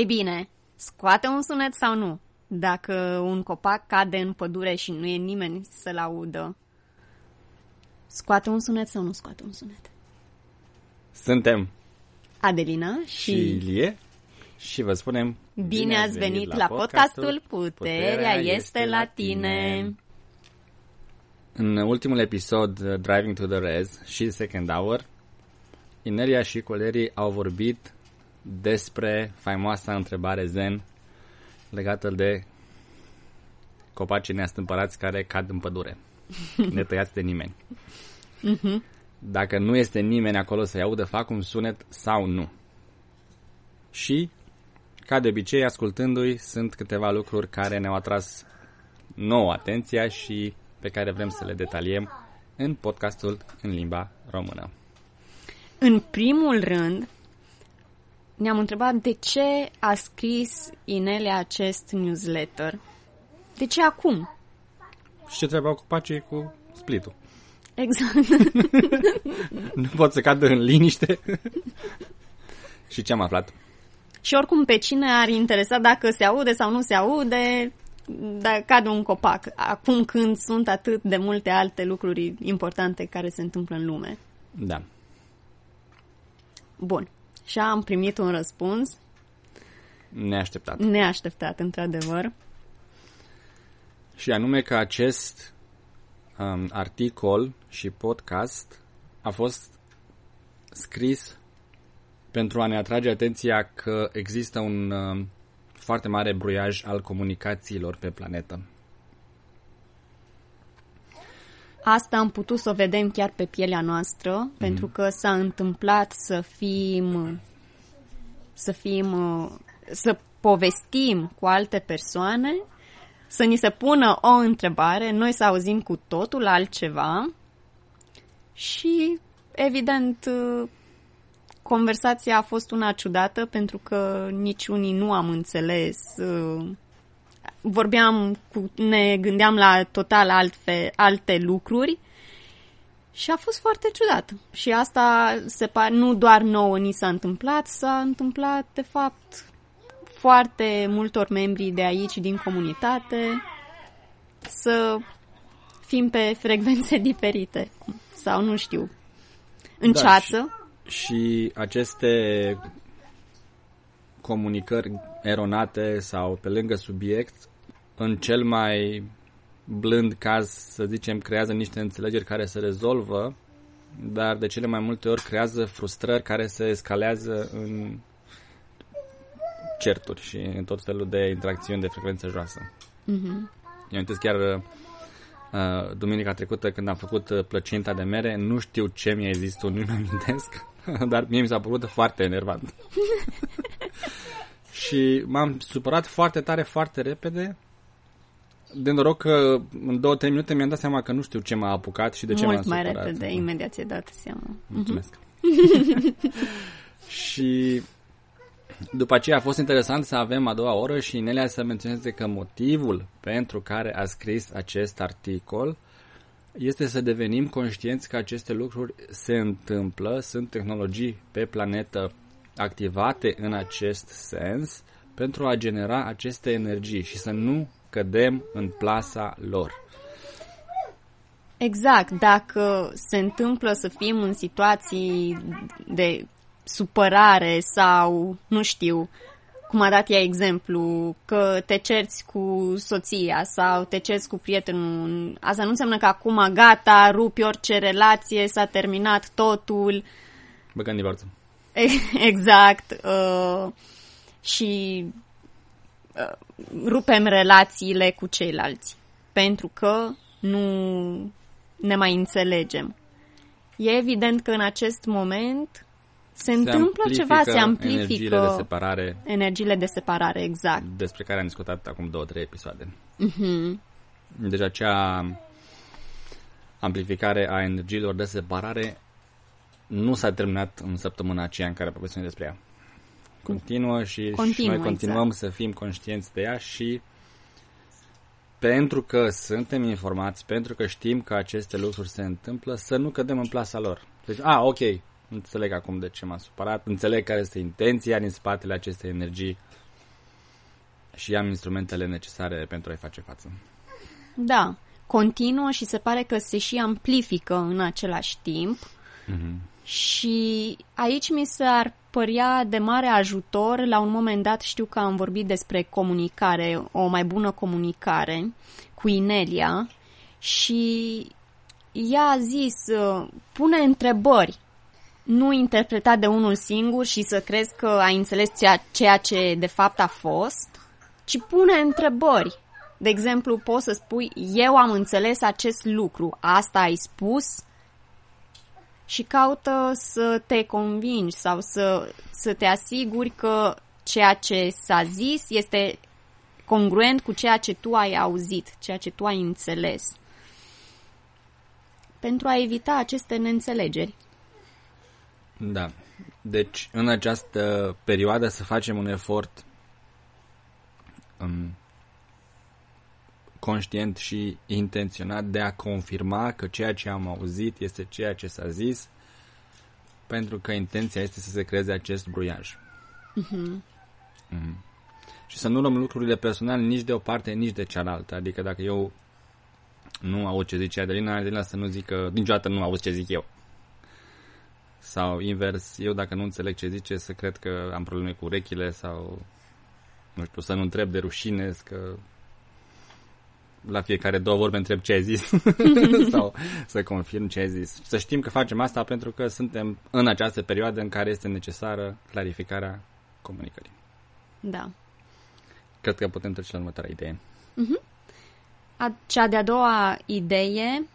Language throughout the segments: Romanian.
Ei bine, scoate un sunet sau nu? Dacă un copac cade în pădure și nu e nimeni să-l audă, scoate un sunet sau nu scoate un sunet? Suntem Adelina și, și Ilie și vă spunem bine ați venit la podcastul Puterea este la tine. În ultimul episod, uh, Driving to the Res și Second Hour, Inelia și colegii au vorbit despre faimoasa întrebare zen legată de copacii neastâmpărați care cad în pădure, netăiați de nimeni. Mhm. Dacă nu este nimeni acolo să-i audă, fac un sunet sau nu. Și, ca de obicei, ascultându-i, sunt câteva lucruri care ne-au atras nouă atenția și pe care vrem să le detaliem în podcastul în limba română. În primul rând, ne-am întrebat de ce a scris Inele acest newsletter. De ce acum? Și ce treaba cu pacii cu splitul? Exact. Nu pot să cadă în liniște? și ce am aflat? și oricum pe cine ar interesa dacă se aude sau nu se aude, dacă cade un copac. Acum când sunt atât de multe alte lucruri importante care se întâmplă în lume. Da. Bun. Și am primit un răspuns Neașteptat. neașteptat, într-adevăr. Și anume că acest um, articol și podcast a fost scris pentru a ne atrage atenția că există un um, foarte mare bruiaj al comunicațiilor pe planetă. Asta am putut să o vedem chiar pe pielea noastră, pentru că s-a întâmplat să fim, să fim, să povestim cu alte persoane, să ni se pună o întrebare, noi să auzim cu totul altceva și, evident, conversația a fost una ciudată pentru că niciunii nu am înțeles uh, vorbeam cu, ne gândeam la total altfe, alte lucruri și a fost foarte ciudat. Și asta se pare, nu doar nouă ni s-a întâmplat, s-a întâmplat de fapt foarte multor membri de aici din comunitate să fim pe frecvențe diferite sau nu știu. În Da, ceață. Și aceste comunicări eronate sau pe lângă subiect, în cel mai blând caz, să zicem, creează niște înțelegeri care se rezolvă, dar de cele mai multe ori creează frustrări care se escalează în certuri și în tot felul de interacțiuni de frecvență joasă. Mhm. Eu amintesc chiar uh, duminica trecută când am făcut uh, plăcinta de mere, nu știu ce mi-ai zis tu, nu-mi amintesc, dar mie mi s-a părut foarte enervant. și m-am supărat foarte tare, foarte repede. De noroc că în două, trei minute mi-am dat seama că nu știu ce m-a apucat și de ce Mult m-am mai supărat. repede, imediat ți-ai dat seama. Mulțumesc. și după aceea a fost interesant să avem a doua oră și Nelia să menționeze că motivul pentru care a scris acest articol este să devenim conștienți că aceste lucruri se întâmplă, sunt tehnologii pe planetă activate în acest sens pentru a genera aceste energii și să nu cădem în plasa lor. Exact, dacă se întâmplă să fim în situații de supărare sau, nu știu, cum a dat ea exemplu, că te cerți cu soția sau te cerți cu prietenul, asta nu înseamnă că acum gata, rupi orice relație, s-a terminat totul, Băgăm divorțul. exact, uh, și uh, rupem relațiile cu ceilalți, pentru că nu ne mai înțelegem. E evident că în acest moment se, întâmplă ceva, se amplifică energiile de separare energiile de separare, exact. despre care am discutat acum două, trei episoade. Mhm. Deci acea amplificare a energiilor de separare nu s-a terminat în săptămâna aceea în care povestim despre ea. Continuă și, și Continuă, noi continuăm exact. să fim conștienți de ea și pentru că suntem informați, pentru că știm că aceste lucruri se întâmplă, să nu cădem în plasa lor. Deci, a, ok, înțeleg acum de ce m-am supărat, înțeleg care este intenția din spatele acestei energii, și am instrumentele necesare pentru a-i face față. Da, continuă și se pare că se și amplifică în același timp. Mm-hmm. Și aici mi s-ar părea de mare ajutor. La un moment dat știu că am vorbit despre comunicare, o mai bună comunicare cu Inelia și ea a zis, uh, pune întrebări, nu interpreta de unul singur și să crezi că ai înțeles ceea, ceea ce de fapt a fost, ci pune întrebări. De exemplu, poți să spui, eu am înțeles acest lucru, asta ai spus, și caută să te convingi sau să, să te asiguri că ceea ce s-a zis este congruent cu ceea ce tu ai auzit, ceea ce tu ai înțeles. Pentru a evita aceste neînțelegeri. Da. Deci, în această perioadă să facem un efort um, conștient și intenționat de a confirma că ceea ce am auzit este ceea ce s-a zis, pentru că intenția este să se creeze acest bruiaj. Uh-huh. Mm. Și să nu luăm lucrurile personale nici de o parte, nici de cealaltă. Adică dacă eu nu aud ce zice Adelina, Adelina să nu zică niciodată nu aud ce zic eu. Sau invers, eu dacă nu înțeleg ce zice, să cred că am probleme cu urechile sau nu știu, să nu întreb de rușine, că la fiecare două vorbe întreb ce ai zis sau să confirm ce ai zis. Să știm că facem asta pentru că suntem în această perioadă în care este necesară clarificarea comunicării. Da. Cred că putem trece la următoarea idee. Uh-huh. A, cea de-a doua idee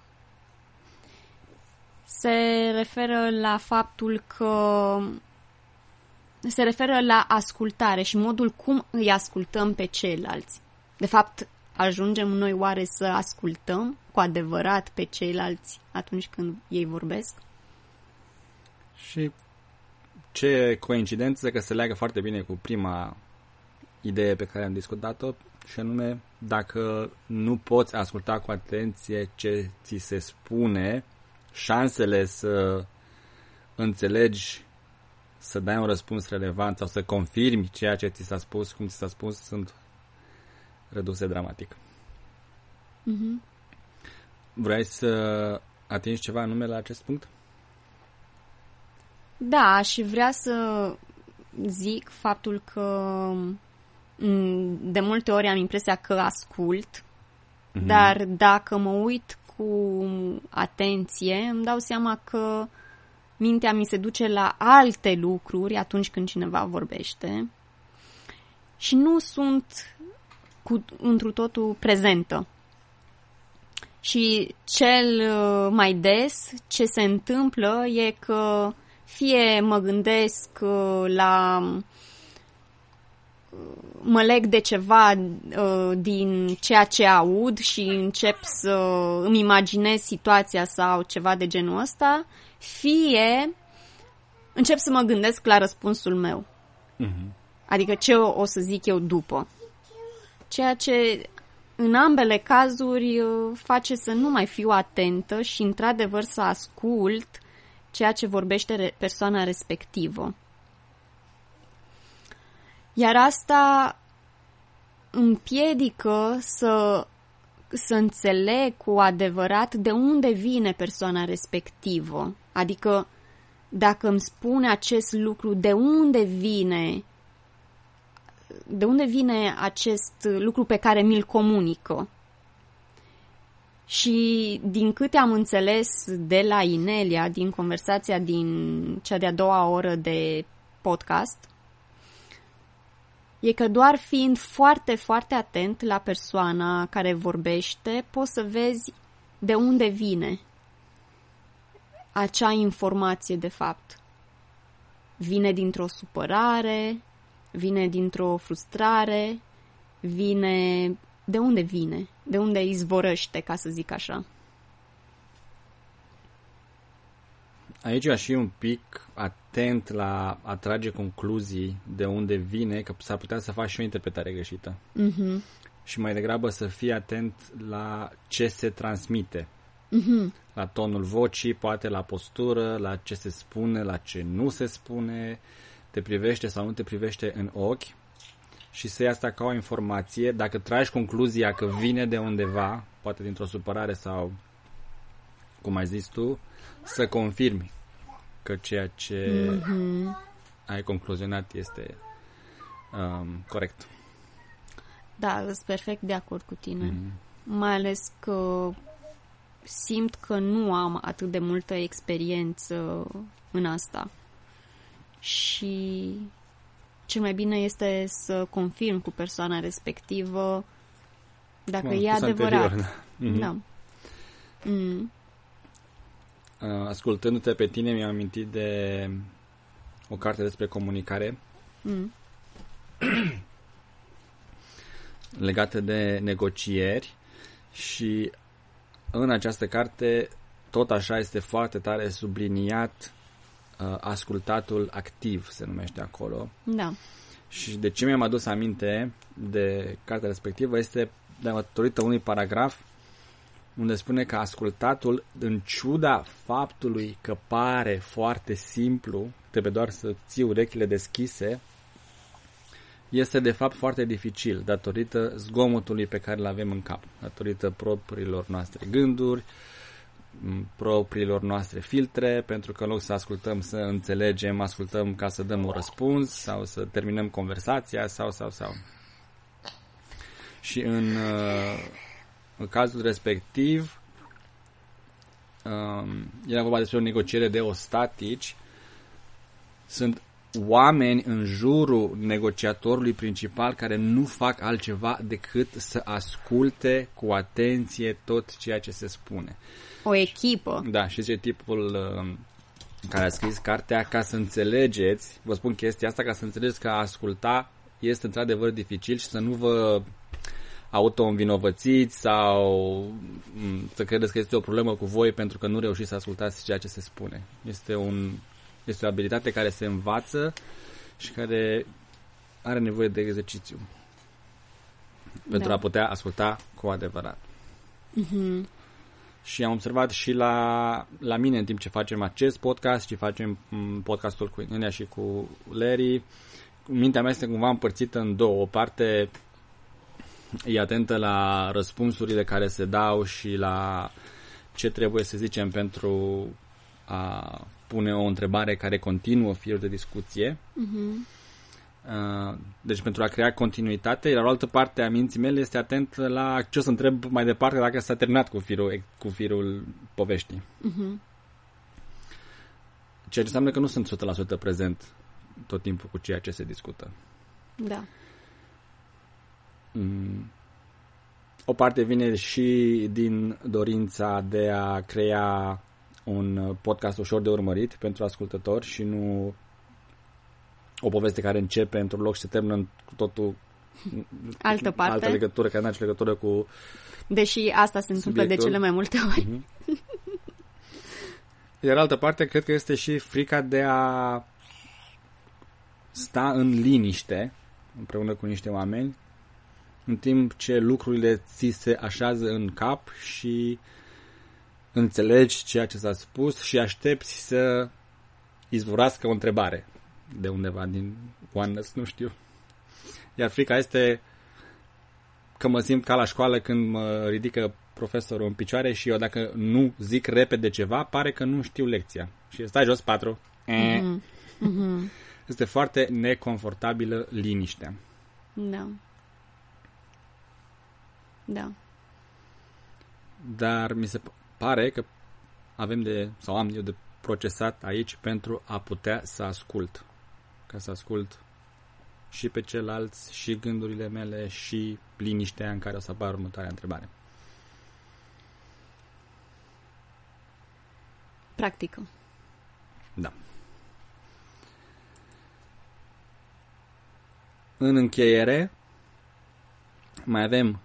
se referă la faptul că se referă la ascultare și modul cum îi ascultăm pe ceilalți. De fapt, ajungem noi oare să ascultăm cu adevărat pe ceilalți atunci când ei vorbesc? Și ce coincidență că se leagă foarte bine cu prima idee pe care am discutat-o și anume dacă nu poți asculta cu atenție ce ți se spune, șansele să înțelegi, să dai un răspuns relevant sau să confirmi ceea ce ți s-a spus, cum ți s-a spus, sunt reduse dramatic. Uh-huh. Vrei să atingi ceva anume la acest punct? Da, și vrea să zic faptul că de multe ori am impresia că ascult, uh-huh. dar dacă mă uit cu atenție, îmi dau seama că mintea mi se duce la alte lucruri atunci când cineva vorbește și nu sunt cu întru totul prezentă. Și cel uh, mai des ce se întâmplă e că fie mă gândesc uh, la uh, mă leg de ceva uh, din ceea ce aud și încep să îmi imaginez situația sau ceva de genul ăsta, fie încep să mă gândesc la răspunsul meu. Uh-huh. Adică ce o, o să zic eu după ceea ce în ambele cazuri uh, face să nu mai fiu atentă și într-adevăr să ascult ceea ce vorbește persoana respectivă. Iar asta împiedică să, să înțeleg cu adevărat de unde vine persoana respectivă. Adică, dacă îmi spune acest lucru, de unde vine de unde vine acest lucru pe care mi-l comunică. Și din câte am înțeles de la Inelia, din conversația din cea de-a doua oră de podcast, e că doar fiind foarte, foarte atent la persoana care vorbește, poți să vezi de unde vine acea informație de fapt. Vine dintr-o supărare, vine dintr-o frustrare, vine... De unde vine? De unde izvorăște, ca să zic așa? Aici aș fi un pic atent la a trage concluzii de unde vine, că s-ar putea să faci și o interpretare greșită. Uh-huh. Și mai degrabă să fii atent la ce se transmite. Uh-huh. La tonul vocii, poate la postură, la ce se spune, la ce nu se spune, te privește sau nu te privește în ochi și să iei asta ca o informație, dacă tragi concluzia că vine de undeva, poate dintr-o supărare sau, cum ai zis tu, să confirmi că ceea ce mm-hmm. ai concluzionat este um, corect. Da, sunt perfect de acord cu tine. Mm-hmm. Mai ales că simt că nu am atât de multă experiență în asta. Și cel mai bine este să confirm cu persoana respectivă dacă e adevărat. Anterior, da. Mm-hmm. da. Mm. Ascultându-te pe tine mi-am amintit de o carte despre comunicare mm. legată de negocieri și în această carte tot așa este foarte tare subliniat uh, ascultatul activ, se numește acolo. Da. Și de ce mi-am adus aminte de cartea respectivă este datorită unui paragraf unde spune că ascultatul, în ciuda faptului că pare foarte simplu, trebuie doar să ții urechile deschise, este de fapt foarte dificil datorită zgomotului pe care îl avem în cap, datorită propriilor noastre gânduri, propriilor noastre filtre, pentru că în loc să ascultăm, să înțelegem, ascultăm ca să dăm un răspuns sau să terminăm conversația sau, sau, sau. Și în, uh, în cazul respectiv, um, era vorba despre o negociere de ostatici, sunt oameni în jurul negociatorului principal care nu fac altceva decât să asculte cu atenție tot ceea ce se spune. O echipă. Da, și ce tipul uh, care a scris cartea ca să înțelegeți, vă spun chestia asta, ca să înțelegeți că a asculta este într-adevăr dificil și să nu vă auto-învinovățiți sau mm, să credeți că este o problemă cu voi pentru că nu reușiți să ascultați ceea ce se spune. Este un este o abilitate care se învață și care are nevoie de exercițiu pentru da. a putea asculta cu adevărat. Mm-hmm. Și am observat și la, la mine în timp ce facem acest podcast și facem mm, podcastul cu Inelia și cu Larry, mintea mea este cumva împărțită în două. O parte e atentă la răspunsurile care se dau și la ce trebuie să zicem pentru a pune o întrebare care continuă firul de discuție. Uh-huh. Deci pentru a crea continuitate, iar o altă parte a minții mele este atent la ce o să întreb mai departe dacă s-a terminat cu firul, cu firul poveștii. Uh-huh. Ceea ce înseamnă că nu sunt 100% prezent tot timpul cu ceea ce se discută. Da. Mm. O parte vine și din dorința de a crea un uh, podcast ușor de urmărit pentru ascultători și nu o poveste care începe într-un loc și se termină cu totul altă parte. Altă legătură, care nu are legătură cu Deși asta se întâmplă subiectul. de cele mai multe ori. Uh-huh. Iar altă parte, cred că este și frica de a sta în liniște împreună cu niște oameni în timp ce lucrurile ți se așează în cap și înțelegi ceea ce s-a spus și aștepți să izvorască o întrebare de undeva din oneness, nu știu. Iar frica este că mă simt ca la școală când mă ridică profesorul în picioare și eu dacă nu zic repede ceva, pare că nu știu lecția. Și stai jos patru. Mm-hmm. Mm-hmm. Este foarte neconfortabilă liniștea. Da. Da. Dar mi se pare că avem de, sau am eu de procesat aici pentru a putea să ascult. Ca să ascult și pe ceilalți, și gândurile mele, și liniștea în care o să apară următoarea întrebare. Practică. Da. În încheiere, mai avem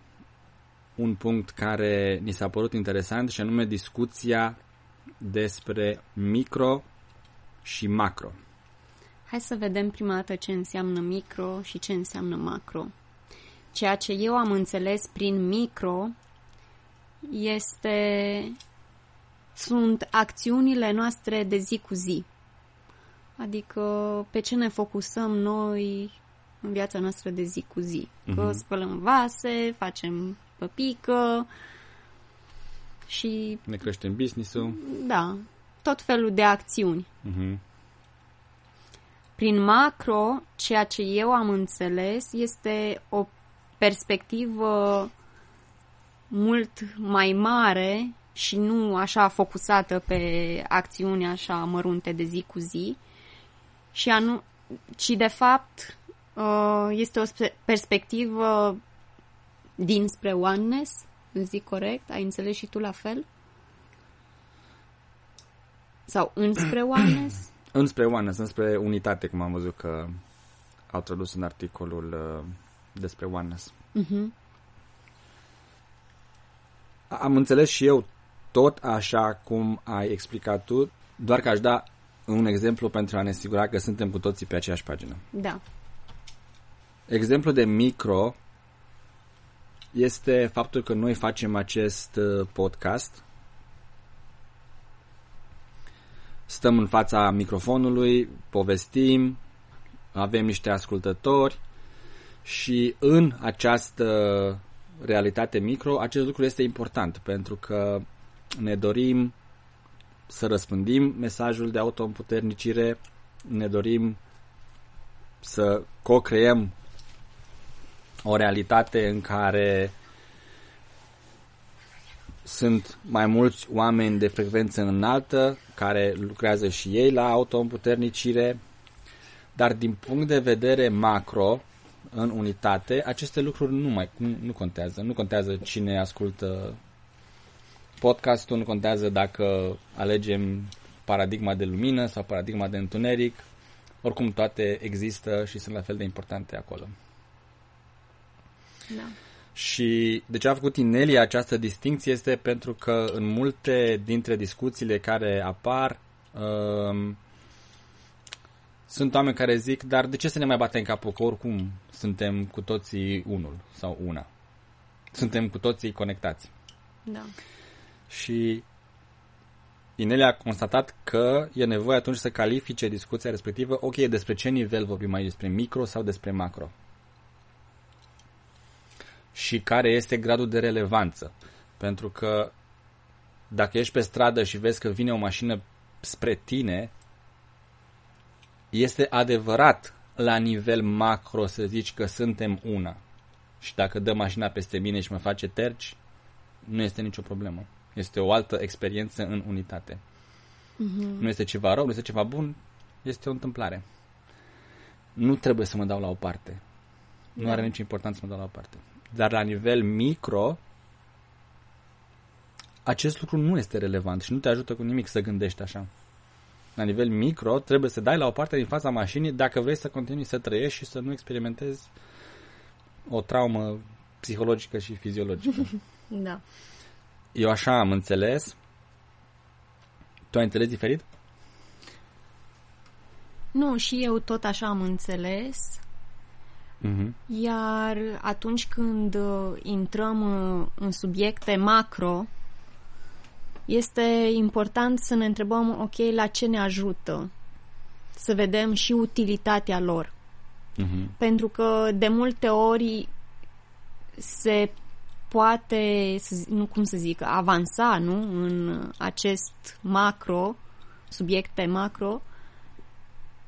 un punct care ni s-a părut interesant și anume discuția despre micro și macro. Hai să vedem prima dată ce înseamnă micro și ce înseamnă macro. Ceea ce eu am înțeles prin micro este sunt acțiunile noastre de zi cu zi. Adică pe ce ne focusăm noi în viața noastră de zi cu zi. Uh-huh. Că spălăm vase, facem păpică și... Ne creștem business-ul. Da, tot felul de acțiuni. Uh-huh. Prin macro, ceea ce eu am înțeles este o perspectivă mult mai mare și nu așa focusată pe acțiuni așa mărunte de zi cu zi, și anu- ci de fapt uh, este o perspectivă dinspre oneness, zic corect? Ai înțeles și tu la fel? Sau înspre oneness? înspre oneness, înspre unitate, cum am văzut că au tradus în articolul uh, despre oneness. Uh-huh. Am înțeles și eu tot așa cum ai explicat tu, doar că aș da un exemplu pentru a ne asigura că suntem cu toții pe aceeași pagină. Da. Exemplu de micro este faptul că noi facem acest uh, podcast. Stăm în fața microfonului, povestim, avem niște ascultători și în această realitate micro, acest lucru este important pentru că ne dorim să răspândim mesajul de autoîmputernicire, ne dorim să co-creăm o realitate în care sunt mai mulți oameni de frecvență înaltă care lucrează și ei la autoîmputernicire, dar din punct de vedere macro, în unitate, aceste lucruri nu mai nu, nu contează. Nu contează cine ascultă podcastul, nu contează dacă alegem paradigma de lumină sau paradigma de întuneric. Oricum toate există și sunt la fel de importante acolo. Da. Și de ce a făcut Inelia această distinție este pentru că în multe dintre discuțiile care apar um, sunt oameni care zic, dar de ce să ne mai batem capul că oricum suntem cu toții unul sau una. Suntem cu toții conectați. Da. Și Inelia a constatat că e nevoie atunci să califice discuția respectivă, ok, despre ce nivel vorbim mai despre micro sau despre macro? Și care este gradul de relevanță? Pentru că dacă ești pe stradă și vezi că vine o mașină spre tine, este adevărat la nivel macro să zici că suntem una. Și dacă dă mașina peste mine și mă face terci, nu este nicio problemă. Este o altă experiență în unitate. Mm-hmm. Nu este ceva rău, nu este ceva bun, este o întâmplare. Nu trebuie să mă dau la o parte. Nu Da. are nicio importanță să mă dau la o parte. Dar la nivel micro, acest lucru nu este relevant și nu te ajută cu nimic să gândești așa. La nivel micro, trebuie să dai la o parte din fața mașinii dacă vrei să continui să trăiești și să nu experimentezi o traumă psihologică și fiziologică. Da. Eu așa am înțeles. Tu ai înțeles diferit? Nu, și eu tot așa am înțeles. Mhm. Iar atunci când uh, intrăm uh, în subiecte macro, este important să ne întrebăm, ok, la ce ne ajută? Să vedem și utilitatea lor. Mhm. Pentru că de multe ori se poate, să zi- nu cum să zic, avansa, nu? În acest macro, subiecte macro,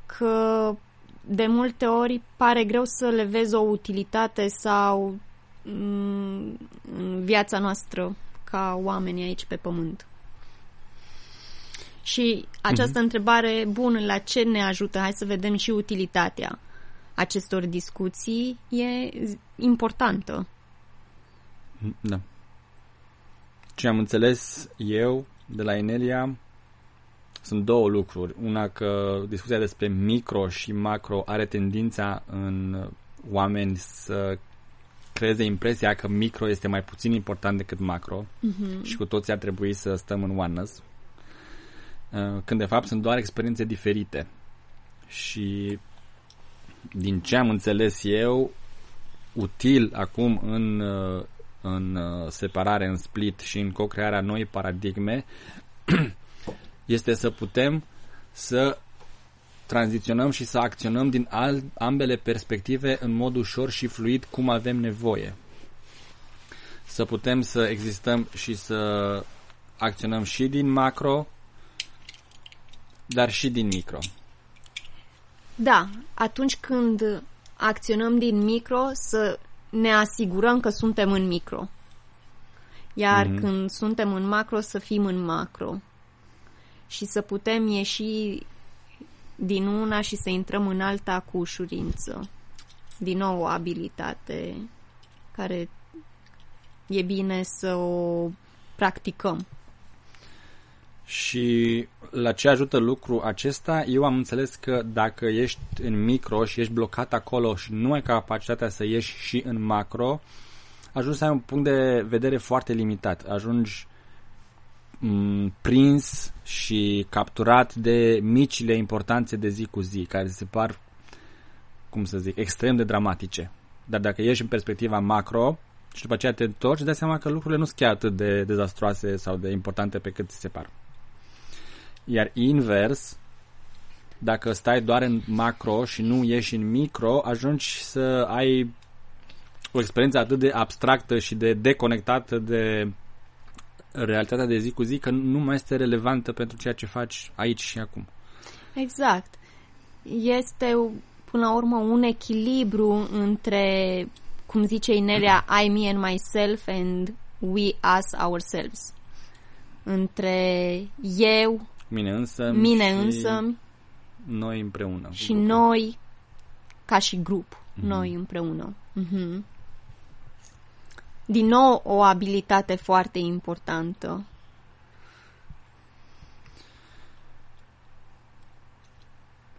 că de multe ori pare greu să le vezi o utilitate sau mm, în viața noastră ca oameni aici pe pământ. Și această Mhm. întrebare, bun, la ce ne ajută? Hai să vedem și utilitatea acestor discuții e importantă. Da. Ce am înțeles eu de la Inelia sunt două lucruri. Una că discuția despre micro și macro are tendința în oameni să creeze impresia că micro este mai puțin important decât macro Mm-hmm. și cu toții ar trebui să stăm în oneness. Uh, Când de fapt sunt doar experiențe diferite. Și din ce am înțeles eu, util acum în, uh, în uh, separare, în split și în co-crearea noi paradigme, este să putem să tranziționăm și să acționăm din al, ambele perspective în mod ușor și fluid cum avem nevoie. Să putem să existăm și să acționăm și din macro, dar și din micro. Da, atunci când acționăm din micro, să ne asigurăm că suntem în micro. Iar mm-hmm. când suntem în macro, să fim în macro. Și să putem ieși din una și să intrăm în alta cu ușurință. Din nou o abilitate care e bine să o practicăm. Și la ce ajută lucru acesta? Eu am înțeles că dacă ești în micro și ești blocat acolo și nu ai capacitatea să ieși și în macro, ajungi să ai un punct de vedere foarte limitat. Ajungi m- prins și capturat de micile importanțe de zi cu zi, care se par, cum să zic, extrem de dramatice. Dar dacă ieși în perspectiva macro și după aceea te întorci, îți dai seama că lucrurile nu sunt chiar atât de dezastroase sau de importante pe cât ți se par. Iar invers, dacă stai doar în macro și nu ieși în micro, ajungi să ai o experiență atât de abstractă și de deconectată de realitatea de zi cu zi că nu mai este relevantă pentru ceea ce faci aici și acum. Exact. Este până la urmă un echilibru între, cum zice Inelia, I, me and myself and we, us, ourselves. Între eu, mine însă, mine însă noi împreună. Și grupul. noi ca și grup, mm-hmm. noi împreună. Mm-hmm. Din nou, o abilitate foarte importantă.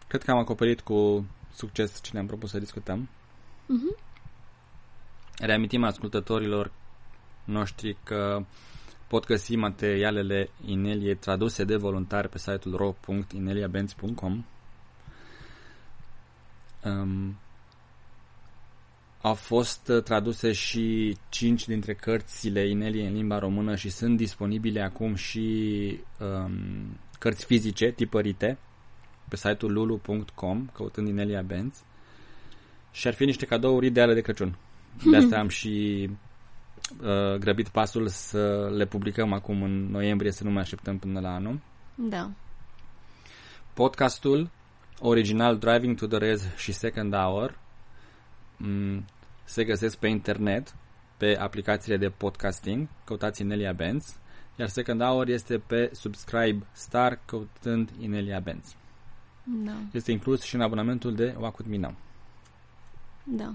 Cred că am acoperit cu succes ce ne-am propus să discutăm. Mm-hmm. Reamintim ascultătorilor noștri că pot găsi materialele Inelie traduse de voluntari pe site-ul ro.ineliabenz.com um, au fost uh, traduse și cinci dintre cărțile Inelie în limba română și sunt disponibile acum și um, cărți fizice tipărite pe site-ul lulu.com căutând Inelia Benz și ar fi niște cadouri ideale de Crăciun. De asta am și uh, grăbit pasul să le publicăm acum în noiembrie, să nu mai așteptăm până la anul. Da. Podcastul original Driving to the Res și Second Hour mm, se găsesc pe internet, pe aplicațiile de podcasting, căutați Inelia Benz, iar Second Hour este pe Subscribe Star, căutând Inelia Benz. Da. Este inclus și în abonamentul de Wacut Minau. Da.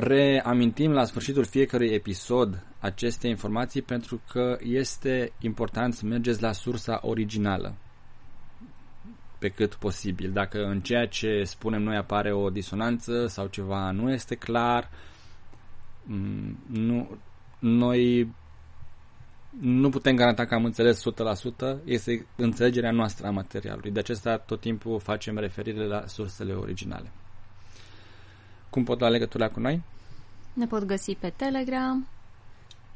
reamintim la sfârșitul fiecărui episod aceste informații pentru că este important să mergeți la sursa originală pe cât posibil. Dacă în ceea ce spunem noi apare o disonanță sau ceva nu este clar, mm, nu, noi nu putem garanta că am înțeles 100%, este înțelegerea noastră a materialului. De acesta tot timpul facem referire la sursele originale. Cum pot lua legătura cu noi? Ne pot găsi pe Telegram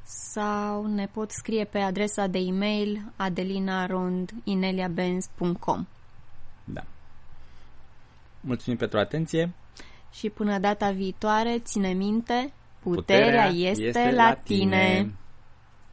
sau ne pot scrie pe adresa de e-mail adelinarondineliabenz.com Da. Mulțumim pentru atenție. Și până data viitoare, ține minte, puterea, puterea este, este la tine. tine.